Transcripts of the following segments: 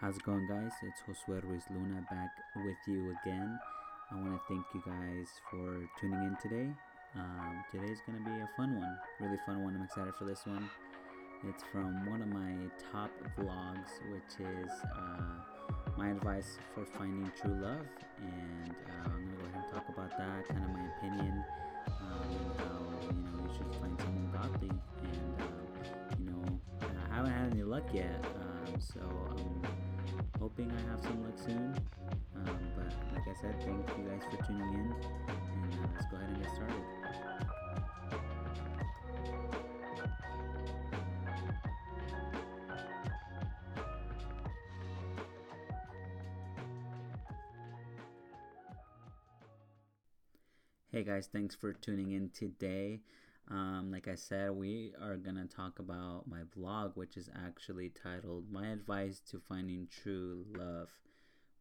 How's it going, guys? It's Josue Ruiz Luna back with you again. I want to thank you guys for tuning in today. Um, today is going to be a fun one, really fun one. I'm excited for this one. It's from one of my top vlogs, which is uh, my advice for finding true love. And uh, I'm going to go ahead and talk about that, kind of my opinion, um, how you know you should find someone godly. And uh, you know, I haven't had any luck yet, um, so I'm hoping I have some luck soon. Um, but like I said, thank you guys for tuning in, and uh, let's go ahead and get started. Hey guys, thanks for tuning in today. Um, like I said, we are gonna talk about my vlog, which is actually titled "My Advice to Finding True Love,"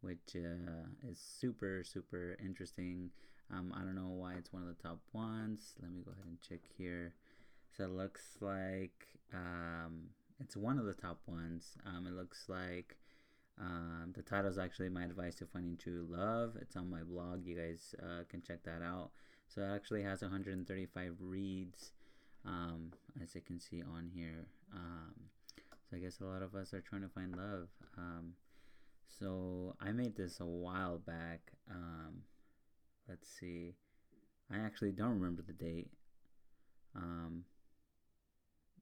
which uh, is super super interesting. Um, I don't know why it's one of the top ones. Let me go ahead and check here. So it looks like um, it's one of the top ones. Um, it looks like um, the title is actually "My Advice to Finding True Love." It's on my blog. You guys uh, can check that out. So it actually has 135 reads, um, as you can see on here. Um, so I guess a lot of us are trying to find love. Um, so I made this a while back. Um, let's see. I actually don't remember the date. Um,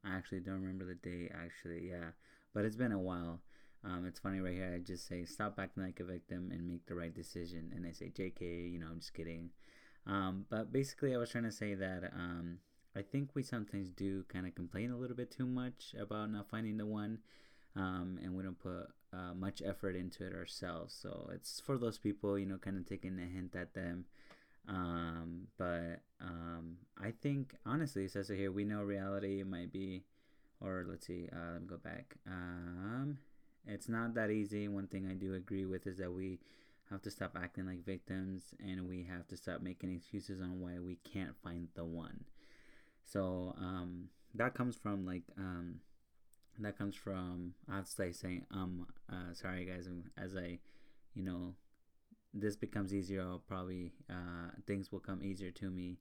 I actually don't remember the date, actually, yeah. But it's been a while. Um, it's funny right here. I just say, stop acting like a victim and make the right decision. And I say, JK, you know, I'm just kidding. Um, but basically, I was trying to say that um, I think we sometimes do kind of complain a little bit too much about not finding the one, um, and we don't put uh, much effort into it ourselves. So it's for those people, you know, kind of taking a hint at them. Um, but um, I think honestly, it says it here. We know reality might be, or let's see. Uh, let me go back. Um, it's not that easy. One thing I do agree with is that we have to stop acting like victims and we have to stop making excuses on why we can't find the one. So um, that comes from like um, that comes from I have to say saying um uh, sorry guys um, as I you know this becomes easier I'll probably uh, things will come easier to me.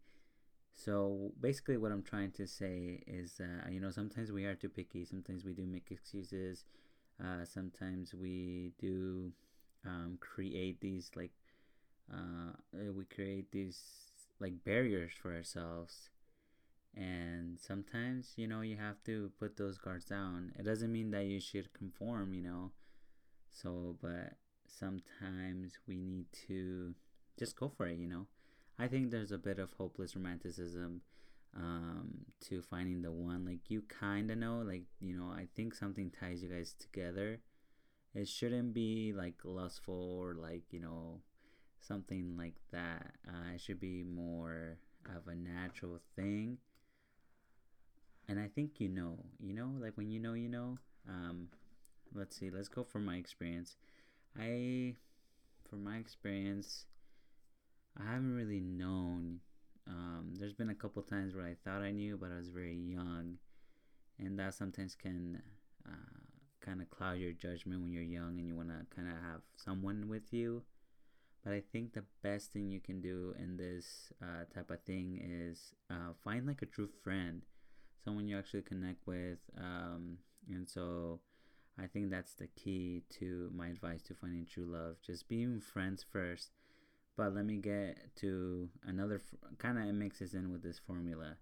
So basically, what I'm trying to say is, uh, you know, sometimes we are too picky. Sometimes we do make excuses. Uh, sometimes we do um, create these like uh, we create these like barriers for ourselves. And sometimes you know you have to put those guards down. It doesn't mean that you should conform you know? So but sometimes we need to just go for it you know? I think there's a bit of hopeless romanticism um, to finding the one. Like you kind of know like you know i think something ties you guys together it shouldn't be like lustful or like you know something like that. Uh, it should be more of a natural thing. And i think you know you know like when you know you know um, let's see let's go from my experience. I from my experience i haven't really known um, there's been a couple times where i thought i knew but i was very young. And that sometimes can uh, kind of cloud your judgment when you're young and you want to kind of have someone with you. But I think the best thing you can do in this uh, type of thing is uh, find like a true friend, someone you actually connect with. Um, and so I think that's the key to my advice to finding true love. Just being friends first. But let me get to another kind of mixes in with this formula.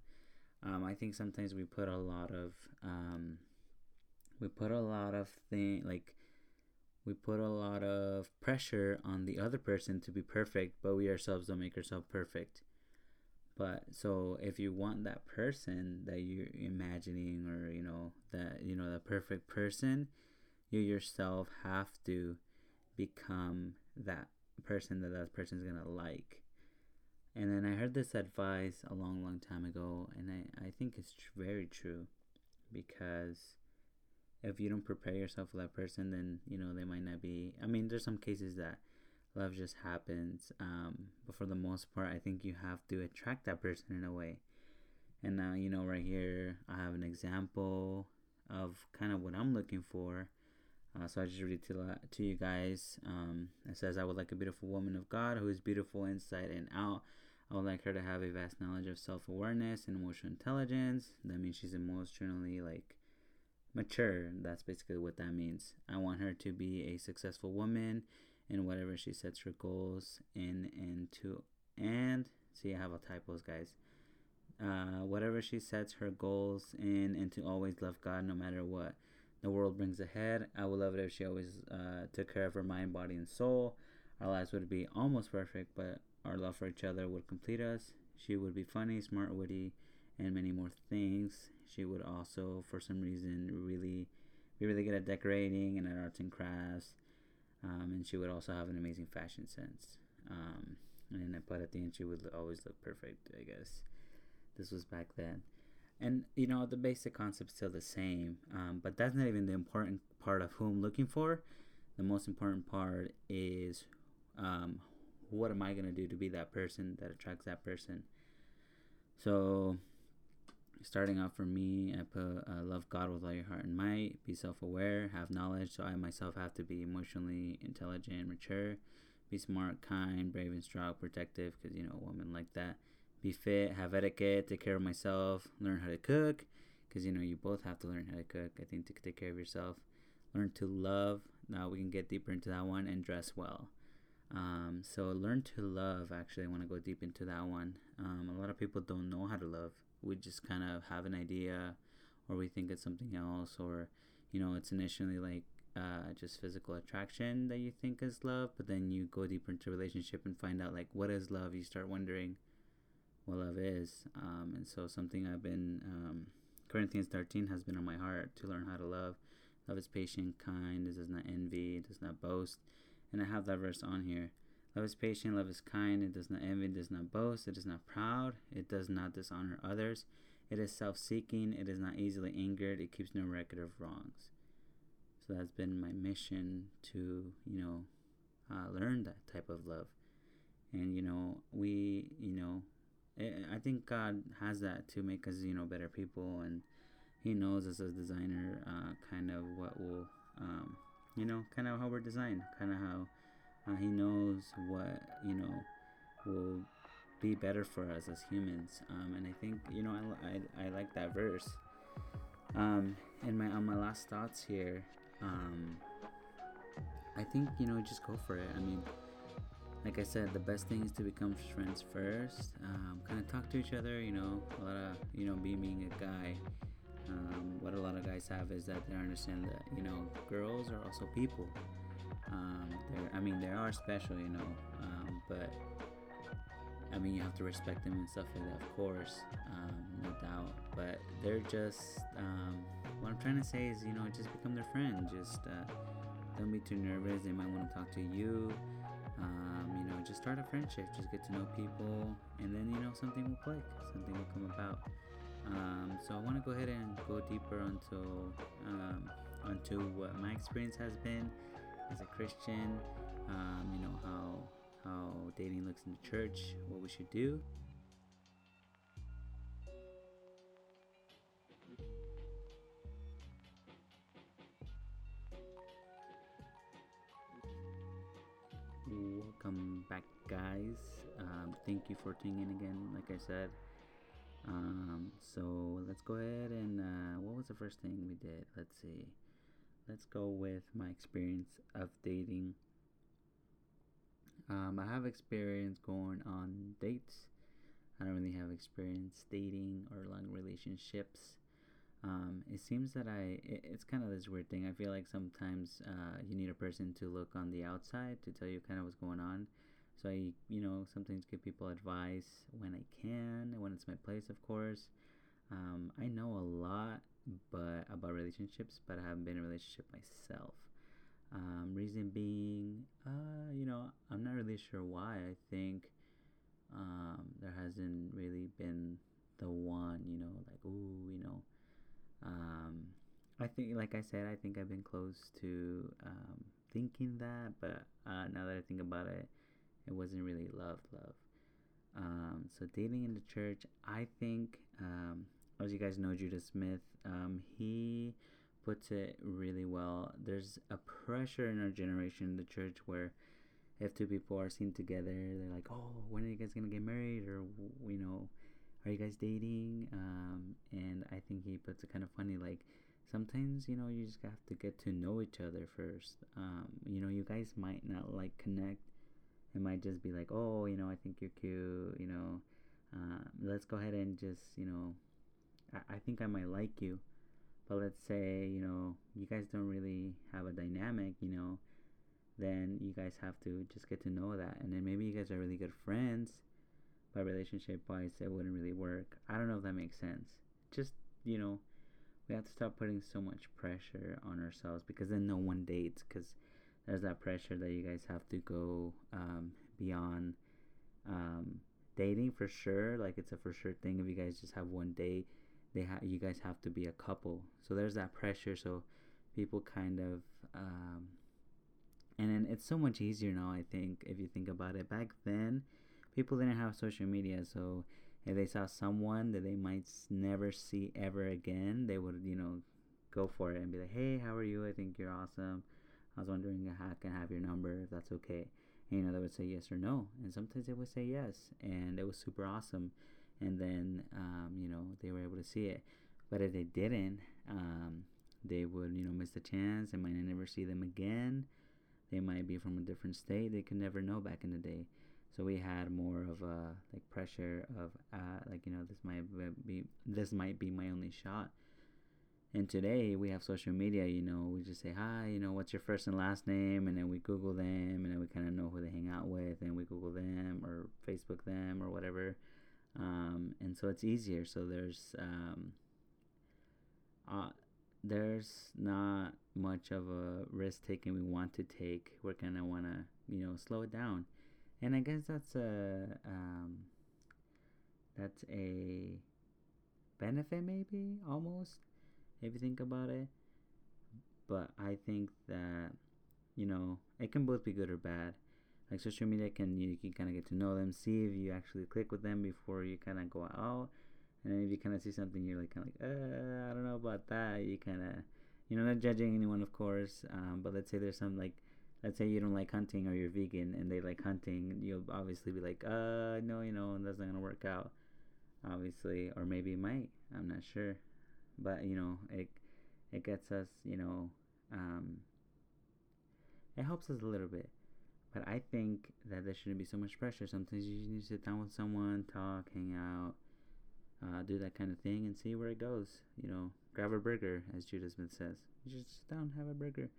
Um, I think sometimes we put a lot of um, we put a lot of thing like we put a lot of pressure on the other person to be perfect, but we ourselves don't make ourselves perfect. But so if you want that person that you're imagining or you know that you know the perfect person, you yourself have to become that person that that person's gonna like. And then I heard this advice a long, long time ago, and I, I think it's very true because if you don't prepare yourself for that person, then you know they might not be. I mean, there's some cases that love just happens, um, but for the most part, I think you have to attract that person in a way. And now, you know, right here, I have an example of kind of what I'm looking for. Uh, so I just read it to, to you guys. Um, it says, I would like a beautiful woman of God who is beautiful inside and out. I would like her to have a vast knowledge of self awareness and emotional intelligence. That means she's emotionally like mature. That's basically what that means. I want her to be a successful woman in whatever she sets her goals in and to and see I have a typos guys. Uh, whatever she sets her goals in and to always love God no matter what the world brings ahead. I would love it if she always uh, took care of her mind, body, and soul. Our lives would be almost perfect, but our love for each other would complete us. She would be funny, smart, witty, and many more things. She would also, for some reason, really be really good at decorating and at arts and crafts. Um, and she would also have an amazing fashion sense. Um, and but at the end, she would always look perfect. I guess this was back then and you know the basic concept's still the same um, but that's not even the important part of who i'm looking for the most important part is um, what am i going to do to be that person that attracts that person so starting off for me i put uh, love god with all your heart and might be self-aware have knowledge so i myself have to be emotionally intelligent and mature be smart kind brave and strong protective because you know a woman like that be fit, have etiquette, take care of myself, learn how to cook, because you know you both have to learn how to cook. I think to take care of yourself, learn to love. Now we can get deeper into that one and dress well. Um, so learn to love. Actually, I want to go deep into that one. Um, a lot of people don't know how to love. We just kind of have an idea, or we think it's something else, or you know, it's initially like uh, just physical attraction that you think is love, but then you go deeper into relationship and find out like what is love. You start wondering what love is. Um, and so something I've been, um, Corinthians 13 has been on my heart to learn how to love. Love is patient, kind, it does not envy, it does not boast. And I have that verse on here. Love is patient, love is kind, it does not envy, it does not boast, it is not proud, it does not dishonor others, it is self seeking, it is not easily angered, it keeps no record of wrongs. So that's been my mission to, you know, uh, learn that type of love. And, you know, we, you know, I think God has that to make us, you know, better people, and He knows us as designer, uh, kind of what will, um, you know, kind of how we're designed, kind of how uh, He knows what you know will be better for us as humans. Um, and I think, you know, I, I, I like that verse. Um, and my on my last thoughts here, um, I think you know, just go for it. I mean like I said, the best thing is to become friends first. Um, kind of talk to each other. You know, a lot of you know, be being a guy. Um, what a lot of guys have is that they understand that you know, girls are also people. Um, I mean, they are special, you know, um, but I mean, you have to respect them and stuff like that, of course, um, no doubt. But they're just um, what I'm trying to say is, you know, just become their friend. Just uh, don't be too nervous. They might want to talk to you um, you know, just start a friendship, just get to know people, and then you know something will click, something will come about. Um, so I want to go ahead and go deeper onto um, onto what my experience has been as a Christian. Um, you know how how dating looks in the church, what we should do, welcome back guys. Um, thank you for tuning in again like i said. Um, so let's go ahead and uh, what was the first thing we did? Let's see let's go with my experience of dating um, i have experience going on dates i don't really have experience dating or long relationships um, it seems that I it, it's kind of this weird thing. I feel like sometimes uh, you need a person to look on the outside to tell you kind of what's going on. So I, you know, sometimes give people advice when I can, and when it's my place, of course. Um, I know a lot, but about relationships, but I haven't been in a relationship myself. Um, reason being, uh, you know, I'm not really sure why. I think um, there hasn't really been the one, you know, like, ooh, you know, um, I think, like I said, I think I've been close to um, thinking that, but uh, now that I think about it, it wasn't really love, love. Um, so dating in the church, I think, um, as you guys know, Judah Smith, um, he puts it really well. There's a pressure in our generation in the church where if two people are seen together, they're like, "Oh, when are you guys gonna get married?" Or you know, "Are you guys dating?" Um, and I think he puts it kind of funny, like sometimes you know you just have to get to know each other first. Um, you know, you guys might not like connect. It might just be like, "Oh, you know, I think you're cute." You know, uh, let's go ahead and just you know, I, think I might like you. But let's say you know you guys don't really have a dynamic. You know then you guys have to just get to know that. And then maybe you guys are really good friends, but relationship wise, it wouldn't really work. I don't know if that makes sense. Just, you know, we have to stop putting so much pressure on ourselves because then no one dates because there's that pressure that you guys have to go um, beyond um, dating for sure. Like it's a for sure thing. If you guys just have one date, they have you guys have to be a couple. So there's that pressure. So people kind of um, and then it's so much easier now i think if you think about it. Back then people didn't have social media. So if they saw someone that they might never see ever again they would you know go for it and be like hey how are you? I think you're awesome. I was wondering how i can have your number if that's okay. And, you know they would say yes or no. And sometimes they would say yes and it was super awesome and then um, you know they were able to see it but if they didn't um, they would you know miss the chance and might never see them again they might be from a different state. They could never know back in the day. So we had more of a like pressure of uh, like you know this might be this might be my only shot. And today we have social media. You know, we just say hi. You know, what's your first and last name, and then we Google them, and then we kind of know who they hang out with, and we Google them or Facebook them or whatever. Um, and so it's easier. So there's um, uh, there's not much of a risk taking we want to take. We're gonna wanna, you know, slow it down. And I guess that's a um, that's a benefit maybe almost if you think about it. But I think that you know it can both be good or bad. Like social media can you can kind of get to know them, see if you actually click with them before you kind of go out and if you kind of see something, you're like kind of like, uh, I don't know about that. You kind of, you know, not judging anyone, of course. Um, but let's say there's some like, let's say you don't like hunting or you're vegan and they like hunting, you'll obviously be like, uh, no, you know, that's not gonna work out, obviously, or maybe it might. I'm not sure, but you know, it it gets us, you know, um, it helps us a little bit. But I think that there shouldn't be so much pressure. Sometimes you need to sit down with someone, talk, hang out uh, do that kind of thing and see where it goes. You know, grab a burger, as Judah Smith says. You just sit down, have a burger,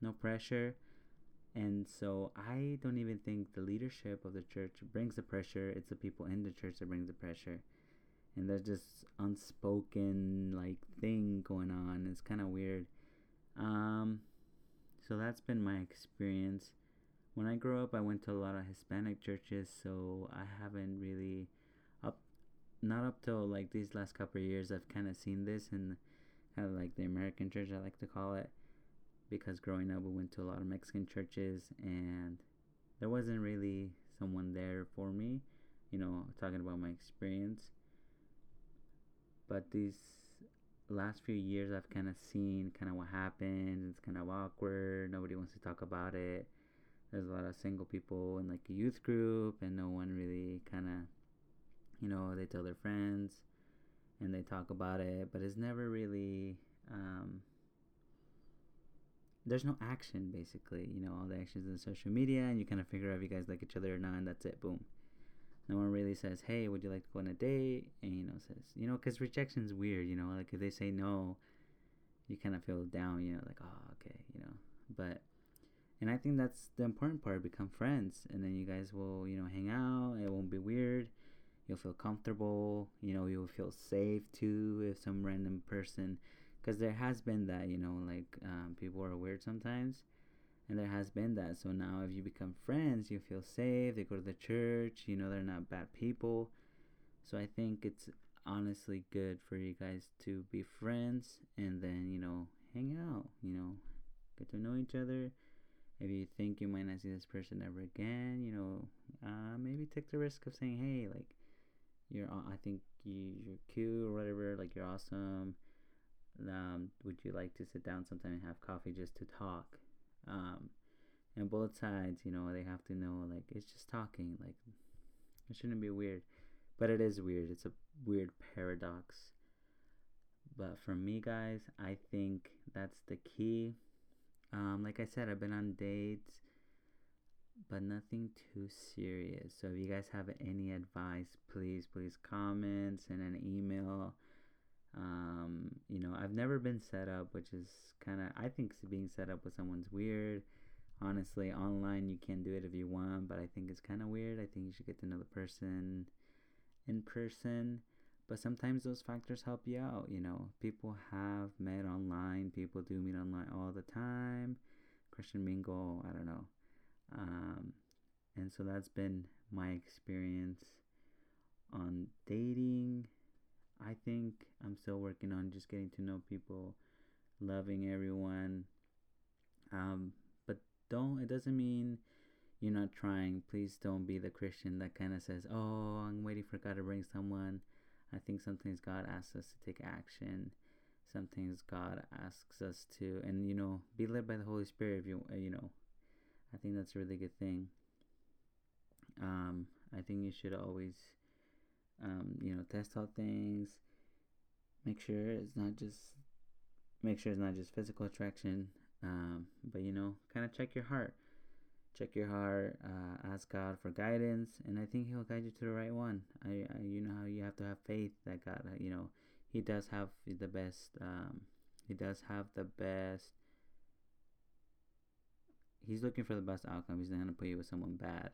no pressure. And so I don't even think the leadership of the church brings the pressure. It's the people in the church that brings the pressure. And there's this unspoken like thing going on. It's kind of weird. Um, so that's been my experience. When I grew up, I went to a lot of Hispanic churches, so I haven't really up not up till like these last couple of years I've kind of seen this in kind of like the American church I like to call it because growing up we went to a lot of Mexican churches and there wasn't really someone there for me you know talking about my experience. But these last few years I've kind of seen kind of what happened it's kind of awkward nobody wants to talk about it there's a lot of single people in like a youth group and no one really kind of you know they tell their friends and they talk about it but it's never really um, there's no action basically you know all the actions in social media and you kind of figure out if you guys like each other or not and that's it boom. No one really says hey would you like to go on a date? And you know says you know because rejection's weird you know like if they say no you kind of feel down you know like oh okay you know but and i think that's the important part become friends. And then you guys will you know hang out. It won't be weird. You'll feel comfortable. You know you'll feel safe too if some random person because there has been that you know like um, people are weird sometimes. And there has been that. So now if you become friends you feel safe. They go to the church. You know they're not bad people. So i think it's honestly good for you guys to be friends and then you know hang out you know get to know each other if you think you might not see this person ever again you know uh, maybe take the risk of saying hey like you're I think you, you're cute or whatever, like you're awesome. um, would you like to sit down sometime and have coffee just to talk? Um, and both sides, you know, they have to know like it's just talking. Like it shouldn't be weird, but it is weird. It's a weird paradox. But for me, guys, I think that's the key. Um, like I said, I've been on dates, but nothing too serious. So if you guys have any advice, please, please comment, send an email. Um, you know, I've never been set up, which is kind of, I think being set up with someone's weird. Honestly, online you can do it if you want, but I think it's kind of weird. I think you should get to know the person in person. But sometimes those factors help you out. You know, people have met online, people do meet online all the time. Christian Mingle, I don't know. Um, and so that's been my experience on dating. I think I'm still working on just getting to know people, loving everyone. Um, but don't, it doesn't mean you're not trying. Please don't be the Christian that kind of says, oh, I'm waiting for God to bring someone. I think sometimes God asks us to take action. Sometimes God asks us to, and you know, be led by the Holy Spirit. If you, you know, I think that's a really good thing. Um, I think you should always, um, you know, test out things. Make sure it's not just, make sure it's not just physical attraction. Um, but you know, kind of check your heart. Check your heart. Uh, ask God for guidance, and I think He'll guide you to the right one. I, I you know how you have to have faith that God, you know, He does have the best. Um, he does have the best he's looking for the best outcome. He's not gonna put you with someone bad.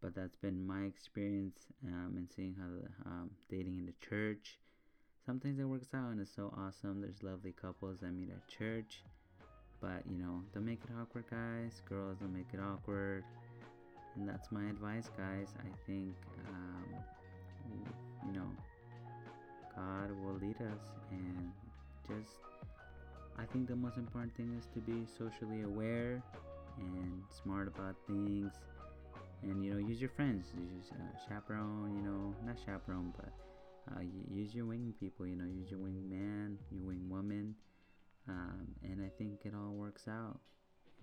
But that's been my experience um, and seeing how the um, dating in the church. Sometimes it works out and it's so awesome. There's lovely couples that meet at church. But you know, don't make it awkward, guys. Girls, don't make it awkward. And that's my advice, guys. I think, um, you know, God will lead us and just I think the most important thing is to be socially aware and smart about things. And you know, use your friends, use uh, chaperone. You know, not chaperone, but uh, use your wing people. You know, use your wing man, your wing woman, um, and I think it all works out.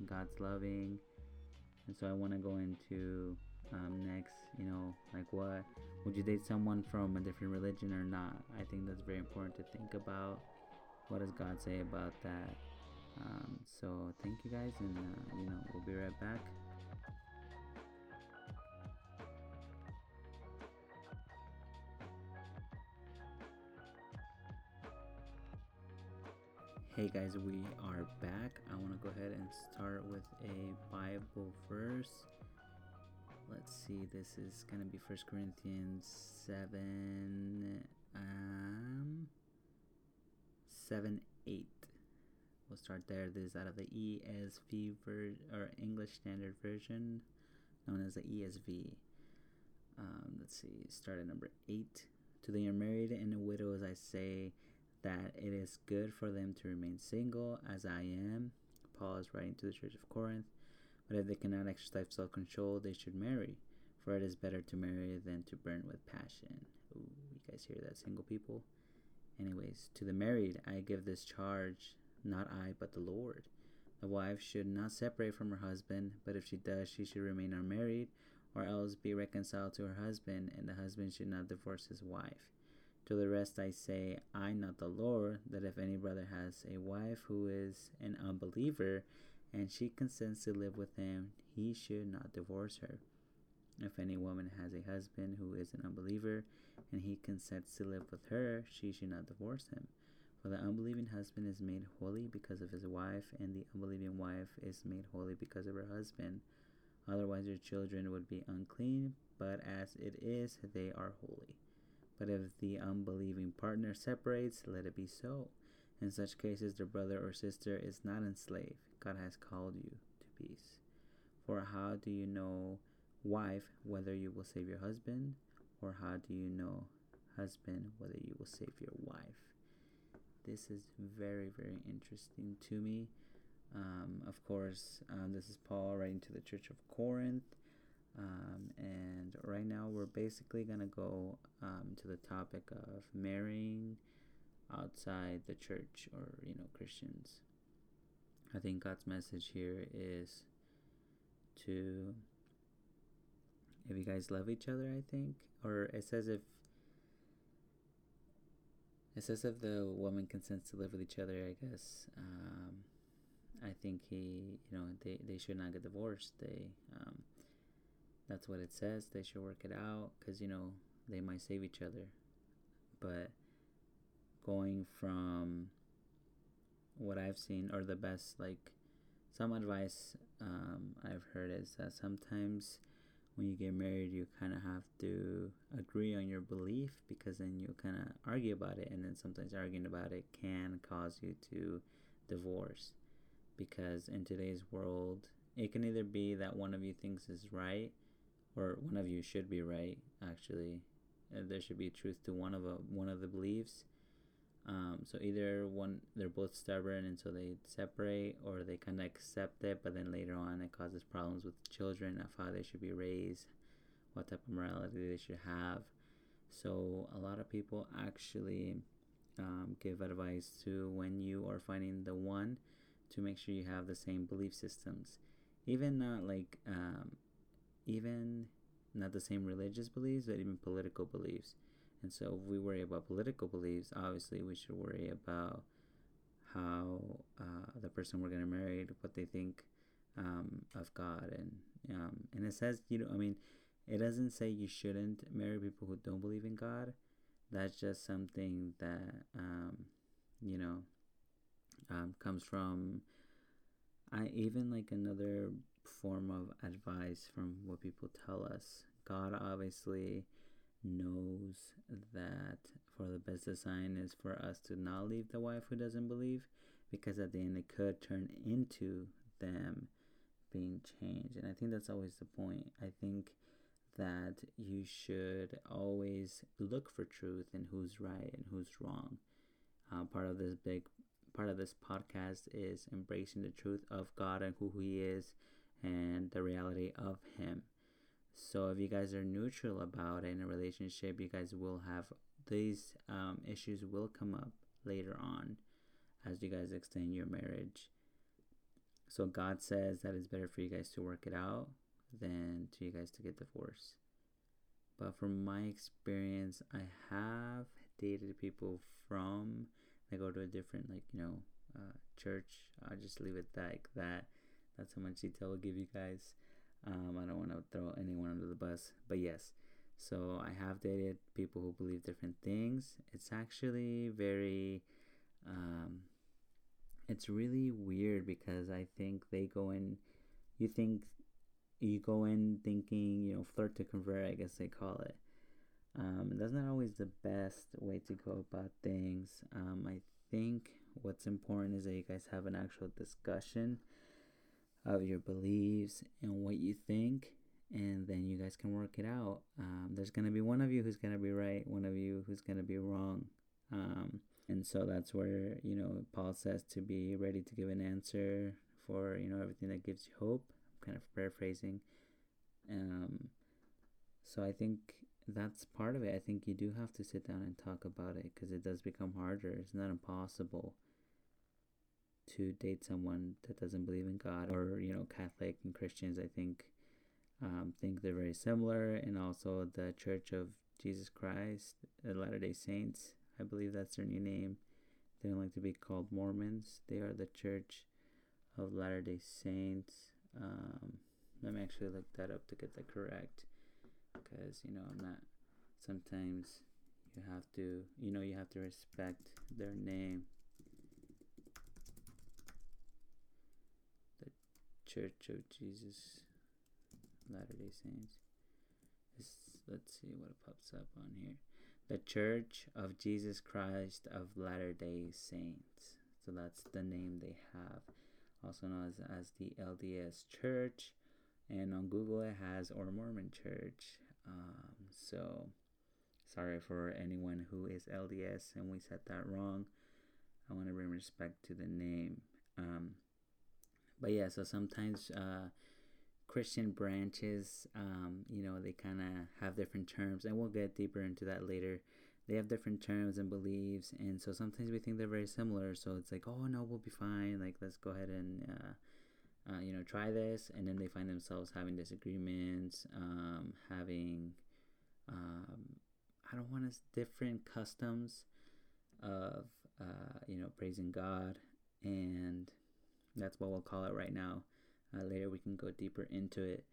God's loving, and so I want to go into um, next. You know, like what would you date someone from a different religion or not? I think that's very important to think about what does God say about that? Um, so thank you guys, and uh, you know we'll be right back. Hey guys, we are back. I want to go ahead and start with a Bible verse. Let's see, this is going to be First Corinthians 7. Um, 7 8. We'll start there. This is out of the ESV ver- or English Standard Version, known as the ESV. Um, let's see, start at number 8. To the unmarried and the widows, I say that it is good for them to remain single, as I am. Paul is writing to the church of Corinth. But if they cannot exercise self control, they should marry, for it is better to marry than to burn with passion. Ooh, you guys hear that, single people? Anyways, to the married, I give this charge, not I, but the Lord. The wife should not separate from her husband, but if she does, she should remain unmarried, or else be reconciled to her husband, and the husband should not divorce his wife. To the rest I say, I, not the Lord, that if any brother has a wife who is an unbeliever, and she consents to live with him, he should not divorce her. If any woman has a husband who is an unbeliever, and he consents to live with her, she should not divorce him. For the unbelieving husband is made holy because of his wife, and the unbelieving wife is made holy because of her husband. Otherwise, your children would be unclean, but as it is, they are holy. But if the unbelieving partner separates, let it be so. In such cases, the brother or sister is not enslaved. God has called you to peace. For how do you know, wife, whether you will save your husband? Or how do you know, husband, whether you will save your wife? This is very, very interesting to me. Um, of course, um, this is Paul writing to the Church of Corinth. Um, and right now, we're basically going to go um, to the topic of marrying outside the church or you know Christians. I think God's message here is to if you guys love each other, I think, or it says if it says if the woman consents to live with each other, I guess. Um, I think he, you know, they, they should not get divorced. They, um, that's what it says. They should work it out because you know they might save each other. But going from what I've seen, or the best, like some advice um, I've heard is that sometimes when you get married, you kind of have to agree on your belief because then you kind of argue about it, and then sometimes arguing about it can cause you to divorce. Because in today's world, it can either be that one of you thinks is right, or one of you should be right. Actually, uh, there should be truth to one of a, one of the beliefs. Um, so either one, they're both stubborn, and so they separate, or they kind of accept it, but then later on it causes problems with children of how they should be raised, what type of morality they should have. So a lot of people actually um, give advice to when you are finding the one to make sure you have the same belief systems, even not like um, even not the same religious beliefs, but even political beliefs and so, if we worry about political beliefs, obviously we should worry about how uh, the person we're going to marry, what they think um, of God, and um, and it says, you know, I mean, it doesn't say you shouldn't marry people who don't believe in God. That's just something that um, you know um, comes from. I even like another form of advice from what people tell us. God obviously knows that for the best design is for us to not leave the wife who doesn't believe because at the end it could turn into them being changed. And i think that's always the point. I think that you should always look for truth and who's right and who's wrong. Uh, part of this big part of this podcast is embracing the truth of god and who he is and the reality of him so if you guys are neutral about it in a relationship, you guys will have these um, issues will come up later on as you guys extend your marriage. So God says that it's better for you guys to work it out than to you guys to get divorced. But from my experience, I have dated people from they go to a different like you know uh, church. I'll just leave it like that. That's how much detail I'll give you guys. Um, I don't want to throw anyone under the bus, but yes. So I have dated people who believe different things. It's actually very, um, it's really weird because I think they go in, you think, you go in thinking, you know, flirt to convert, I guess they call it. Um, that's not always the best way to go about things. Um, I think what's important is that you guys have an actual discussion of your beliefs and what you think and then you guys can work it out. Um, there's going to be one of you who's going to be right one of you who's going to be wrong. Um, and so that's where you know paul says to be ready to give an answer for you know everything that gives you hope. I'm kind of paraphrasing. Um, so i think that's part of it. I think you do have to sit down and talk about it because it does become harder. It's not impossible to date someone that doesn't believe in God or you know Catholic and Christians I think um, think they're very similar. And also the Church of Jesus Christ the Latter Day Saints I believe that's their new name. They don't like to be called Mormons. They are the Church of Latter Day Saints. Um, let me actually look that up to get that correct because you know I'm not sometimes you have to you know you have to respect their name Church of Jesus Latter day Saints. let's see what pops up on here. The Church of Jesus Christ of Latter day Saints. So that's the name they have. Also known as, as the LDS Church. And on Google it has or Mormon Church. Um, so sorry for anyone who is LDS and we said that wrong. I want to bring respect to the name. Um, but yeah, so sometimes uh, Christian branches, um, you know, they kind of have different terms, and we'll get deeper into that later. they have different terms and beliefs, and so sometimes we think they're very similar. So it's like, oh no, we'll be fine. Like let's go ahead and uh, uh, you know try this, and then they find themselves having disagreements, um, having um, I don't want to different customs of uh, you know praising God, and that's what we'll call it right now. Uh, later we can go deeper into it.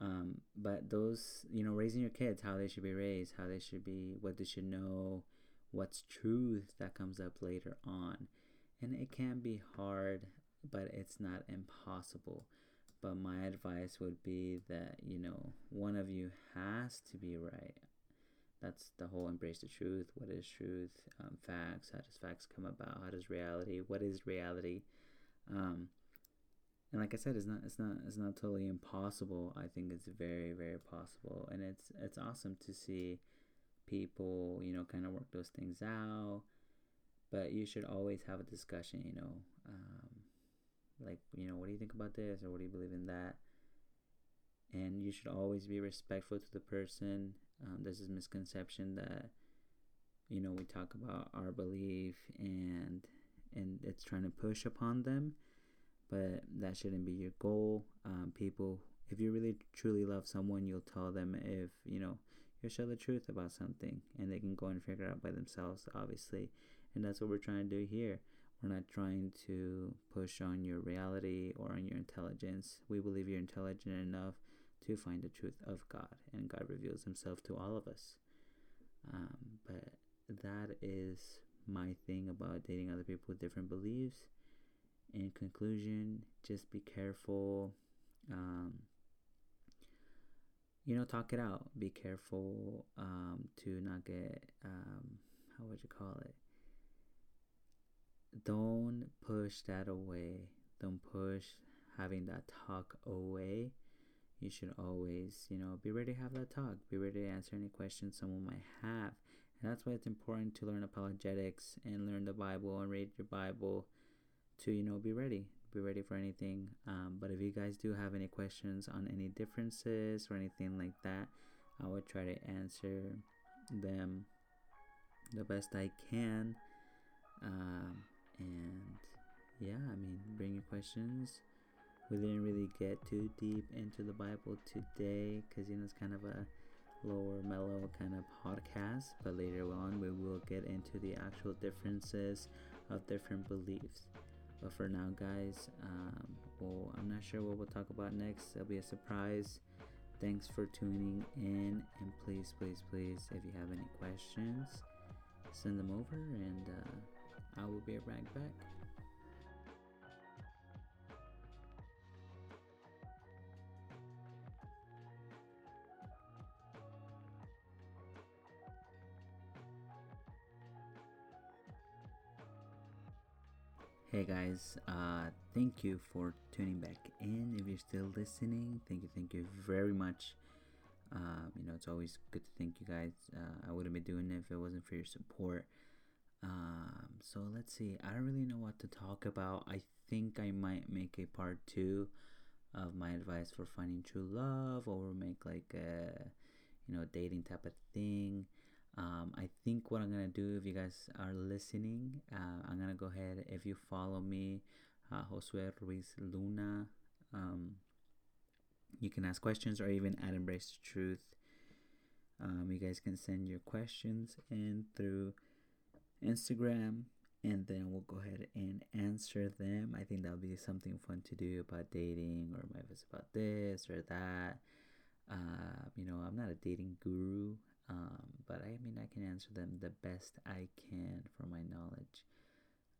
Um, but those, you know, raising your kids, how they should be raised, how they should be, what they should know, what's truth that comes up later on. And it can be hard, but it's not impossible. But my advice would be that, you know, one of you has to be right. That's the whole embrace the truth. What is truth? Um, facts. How does facts come about? How does reality? What is reality? Um, and like I said, it's not it's not it's not totally impossible. I think it's very very possible, and it's it's awesome to see people you know kind of work those things out. But you should always have a discussion. You know, um, like you know, what do you think about this, or what do you believe in that? And you should always be respectful to the person. Um, this misconception that you know we talk about our belief and and it's trying to push upon them but that shouldn't be your goal. Um, people, if you really truly love someone, you'll tell them if you know you'll show the truth about something, and they can go and figure it out by themselves, obviously. And that's what we're trying to do here. We're not trying to push on your reality or on your intelligence. We believe you're intelligent enough to find the truth of God, and God reveals Himself to all of us. Um, but that is my thing about dating other people with different beliefs in conclusion, just be careful. Um, you know, talk it out. Be careful um, to not get, um, how would you call it? Don't push that away. Don't push having that talk away. You should always, you know, be ready to have that talk. Be ready to answer any questions someone might have. And that's why it's important to learn apologetics and learn the Bible and read your Bible to you know be ready be ready for anything. Um, but if you guys do have any questions on any differences or anything like that i would try to answer them the best i can. Um, and yeah i mean bring your questions. We didn't really get too deep into the bible today because you know it's kind of a lower mellow kind of podcast but later on we will get into the actual differences of different beliefs but for now, guys, um, well, I'm not sure what we'll talk about next. It'll be a surprise. Thanks for tuning in, and please, please, please, if you have any questions, send them over, and uh, I will be right back. Hey guys, uh, thank you for tuning back in. If you're still listening, thank you, thank you very much. Uh, you know, it's always good to thank you guys. Uh, I wouldn't be doing it if it wasn't for your support. Um, so let's see. I don't really know what to talk about. I think I might make a part two of my advice for finding true love, or make like a you know dating type of thing. Um, I think what I'm gonna do, if you guys are listening, uh, I'm gonna go ahead. If you follow me, uh, Josue Ruiz Luna, um, you can ask questions or even at Embrace Truth. Um, you guys can send your questions in through Instagram, and then we'll go ahead and answer them. I think that'll be something fun to do about dating, or maybe it's about this or that. Uh, you know, I'm not a dating guru. Um, but I mean, I can answer them the best I can for my knowledge.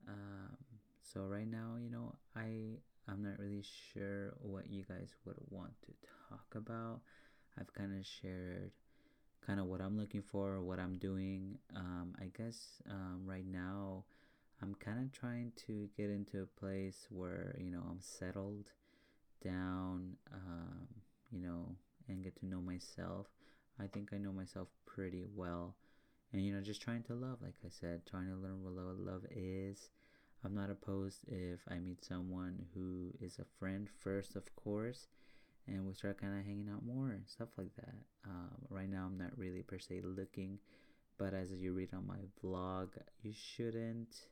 Um, so right now, you know, I I'm not really sure what you guys would want to talk about. I've kind of shared kind of what I'm looking for, what I'm doing. Um, I guess um, right now, I'm kind of trying to get into a place where you know I'm settled down, um, you know, and get to know myself. I think I know myself pretty well. And, you know, just trying to love, like I said, trying to learn what love is. I'm not opposed if I meet someone who is a friend first, of course, and we start kind of hanging out more and stuff like that. Um, right now, I'm not really per se looking but as you read on my vlog, you shouldn't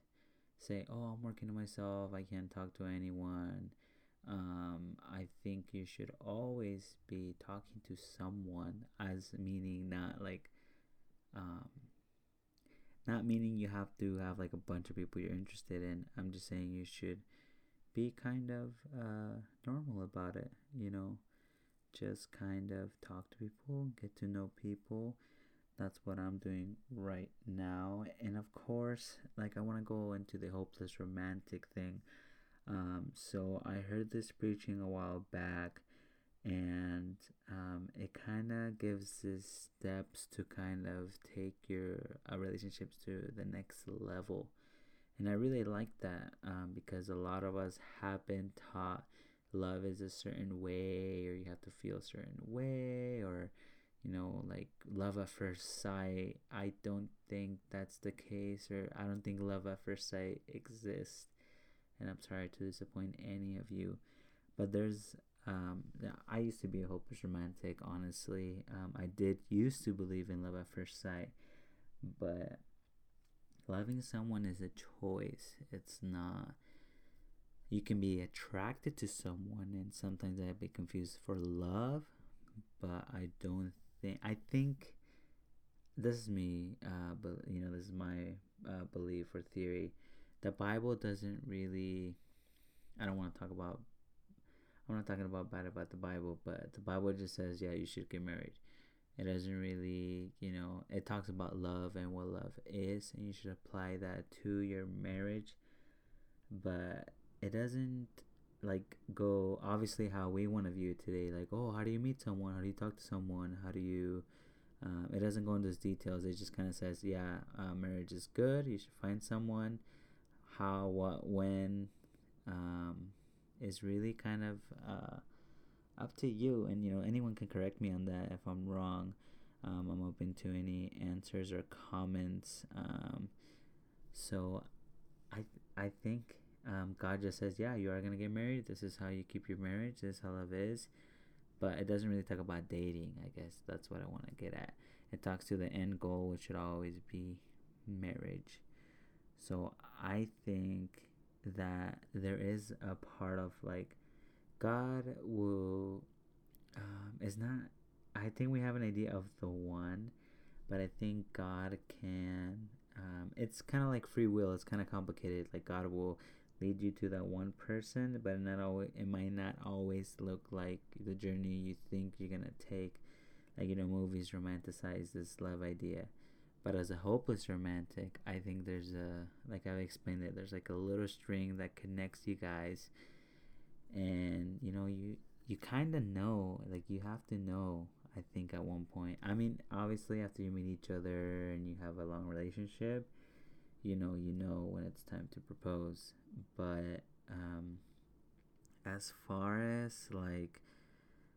say, "Oh, I'm working on myself. I can't talk to anyone." Um, I think you should always be talking to someone, as meaning not like, um, not meaning you have to have like a bunch of people you're interested in. I'm just saying you should be kind of uh, normal about it, you know, just kind of talk to people, get to know people. That's what I'm doing right now. And of course, like I want to go into the hopeless romantic thing. Um, so I heard this preaching a while back, and um, it kind of gives this steps to kind of take your uh, relationships to the next level and I really like that um, because a lot of us have been taught love is a certain way, or you have to feel a certain way, or you know, like love at first sight. I don't think that's the case, or I don't think love at first sight exists. And I'm sorry to disappoint any of you, but there's um, I used to be a hopeless romantic, honestly. Um, I did used to believe in love at first sight, but loving someone is a choice. It's not. You can be attracted to someone, and sometimes I be confused for love, but I don't think. I think this is me, uh, but you know, this is my uh, belief or theory. The Bible doesn't really. I don't want to talk about. I'm not talking about bad about the Bible, but the Bible just says, yeah, you should get married. It doesn't really, you know, it talks about love and what love is, and you should apply that to your marriage. But it doesn't like go obviously how we want to view it today. Like, oh, how do you meet someone? How do you talk to someone? How do you? Um, it doesn't go into those details. It just kind of says, yeah, uh, marriage is good. You should find someone. How, what, when, um, is really kind of uh, up to you. And you know anyone can correct me on that if i'm wrong. Um, i'm open to any answers or comments. Um, so i i think um, god just says yeah you are going to get married. This is how you keep your marriage. This is how love is. But it doesn't really talk about dating i guess. That's what i want to get at. It talks to the end goal which should always be marriage. So i think that there is a part of like God will um, is not. I think we have an idea of the one, but I think God can. Um, it's kind of like free will. It's kind of complicated. Like God will lead you to that one person, but not always. It might not always look like the journey you think you're gonna take. Like you know, movies romanticize this love idea, but as a hopeless romantic, I think there's a like I've explained it. There's like a little string that connects you guys and you know you you kind of know like you have to know i think at one point i mean obviously after you meet each other and you have a long relationship you know you know when it's time to propose but um as far as like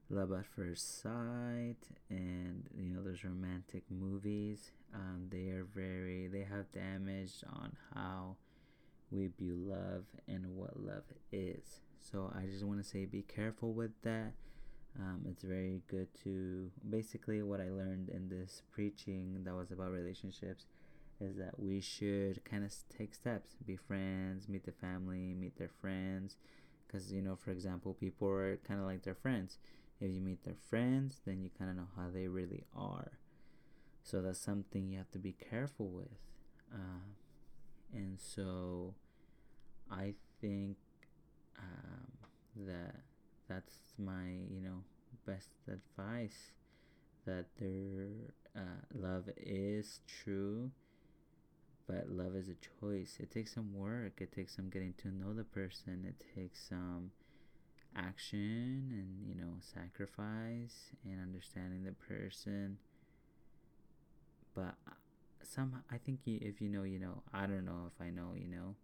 love at first sight and you know those romantic movies um they are very they have damaged on how we view love and what love is so I just want to say be careful with that. Um, it's very good to basically what I learned in this preaching that was about relationships is that we should kind of take steps, be friends, meet the family, meet their friends. Because, you know, for example, people are kind of like their friends. If you meet their friends, then you kind of know how they really are. So that's something you have to be careful with. Uh, and so I think um, that that's my you know best advice that their uh, love is true but love is a choice. It takes some work. It takes some getting to know the person. It takes some action and you know sacrifice and understanding the person but some i think if you know you know i don't know if i know you know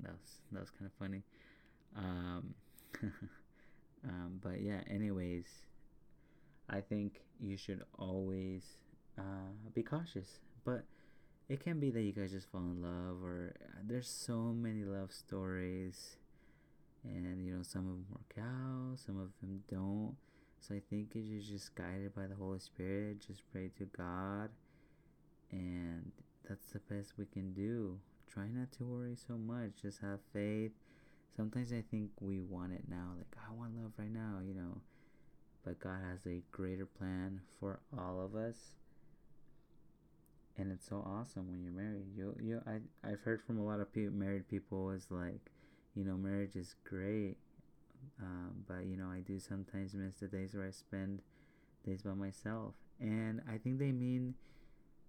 that was that was kind of funny um, um, but yeah, anyways, I think you should always uh, be cautious. But it can be that you guys just fall in love, or uh, there's so many love stories, and you know, some of them work out, some of them don't. So I think you're just guided by the Holy Spirit. Just pray to God and that's the best we can do. Try not to worry so much. Just have faith. Sometimes I think we want it now. Like, I want love right now, you know. But God has a greater plan for all of us. And it's so awesome when you're married. You, you, I, I've heard from a lot of people, married people, is like, you know, marriage is great. Um, but you know, I do sometimes miss the days where I spend days by myself, and I think they mean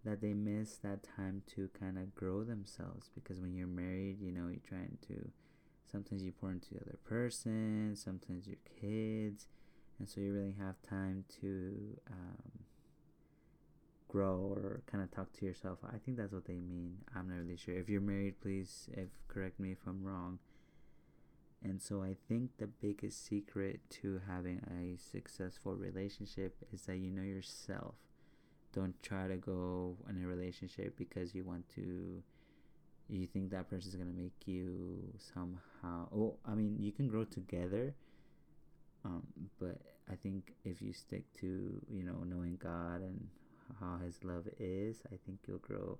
that they miss that time to kind of grow themselves because when you're married, you know, you're trying to sometimes you pour into the other person, sometimes your kids, and so you really have time to um, grow or kind of talk to yourself. I think that's what they mean. I'm not really sure. If you're married, please if correct me if I'm wrong. And so I think the biggest secret to having a successful relationship is that you know yourself don't try to go in a relationship because you want to you think that person is going to make you somehow oh i mean you can grow together um, but i think if you stick to you know knowing god and how his love is i think you'll grow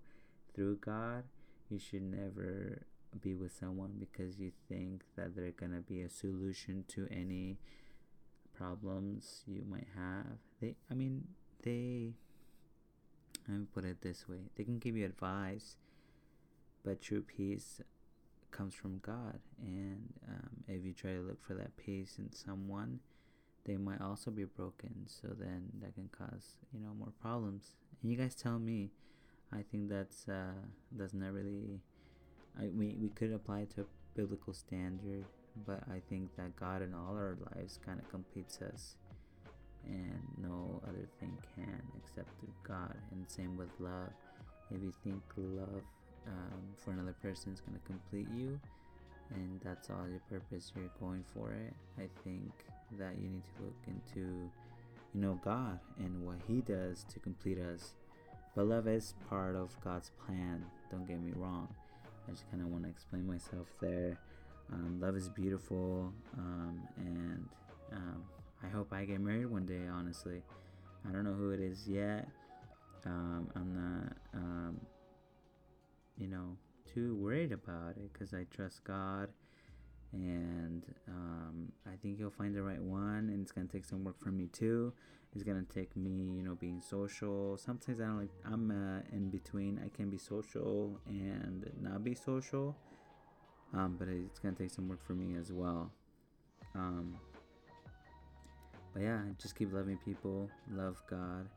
through god. You should never be with someone because you think that they're going to be a solution to any problems you might have. They i mean they let me put it this way they can give you advice, but true peace comes from God. And um, if you try to look for that peace in someone, they might also be broken. So then that can cause, you know, more problems. And you guys tell me. I think that's uh, that's not really. I we we could apply it to a biblical standard, but I think that God in all our lives kind of completes us no thing can except through God. And same with love. If you think love um, for another person is going to complete you, and that's all your purpose, you're going for it, I think that you need to look into, you know, God and what He does to complete us. But love is part of God's plan. Don't get me wrong. I just kind of want to explain myself there. Um, love is beautiful, um, and um, I hope I get married one day, honestly. I don't know who it is yet. Um, I'm not, um, you know, too worried about it because I trust God and um, I think He'll find the right one. And it's gonna take some work for me too. It's gonna take me, you know, being social. Sometimes I don't like. I'm uh, in between. I can be social and not be social. Um, but it's gonna take some work for me as well. Um, but yeah, just keep loving people, love God,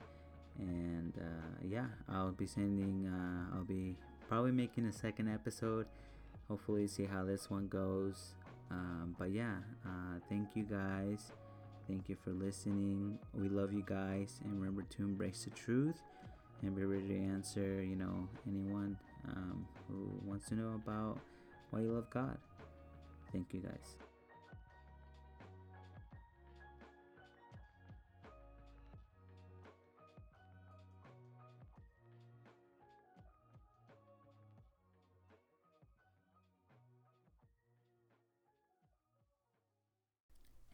and uh, yeah, I'll be sending. Uh, I'll be probably making a second episode. Hopefully, see how this one goes. Um, but yeah, uh, thank you guys. Thank you for listening. We love you guys, and remember to embrace the truth and be ready to answer. You know, anyone um, who wants to know about why you love God. Thank you guys.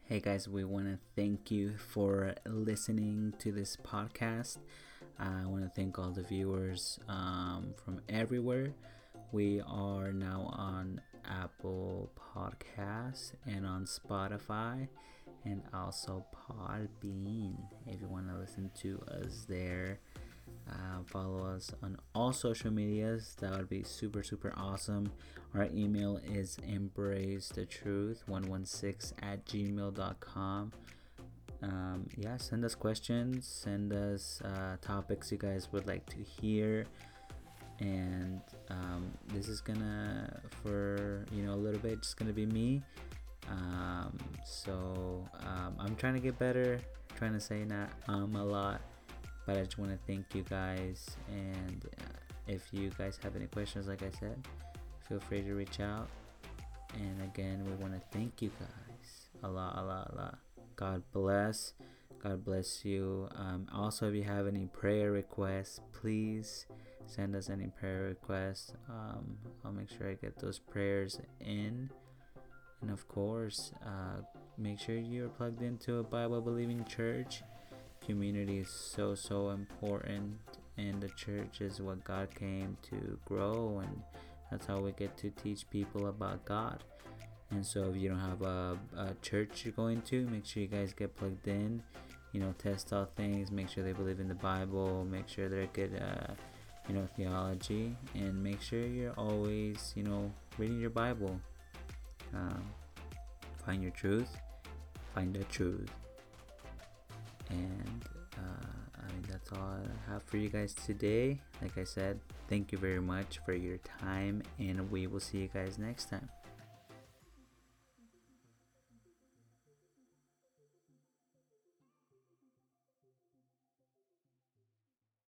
Hey guys, we want to thank you for listening to this podcast. I want to thank all the viewers um, from everywhere. We are now on Apple Podcasts and on Spotify and also Podbean. If you want to listen to us there, uh, follow us on all social medias. That would be super, super awesome. Our email is embrace the truth 116 at gmail.com. Um, yeah, send us questions, send us uh, topics you guys would like to hear. And um, this is gonna, for you know, a little bit, just gonna be me. Um, so um, I'm trying to get better, trying to say not um a lot but I just want to thank you guys. And uh, if you guys have any questions, like I said, feel free to reach out. And again, we want to thank you guys a lot, Allah, a lot. God bless. God bless you. Um, also, if you have any prayer requests, please send us any prayer requests. Um, I'll make sure I get those prayers in. And of course, uh, make sure you're plugged into a Bible believing church community is so so important and the church is what God came to grow, and that's how we get to teach people about God. And so, if you don't have a, a church you're going to, make sure you guys get plugged in. You know, test out things, make sure they believe in the Bible, make sure they're good, uh, you know, theology, and make sure you're always, you know, reading your Bible. Um, find your truth, find the truth. And uh, I mean, that's all I have for you guys today. Like I said, thank you very much for your time, and we will see you guys next time.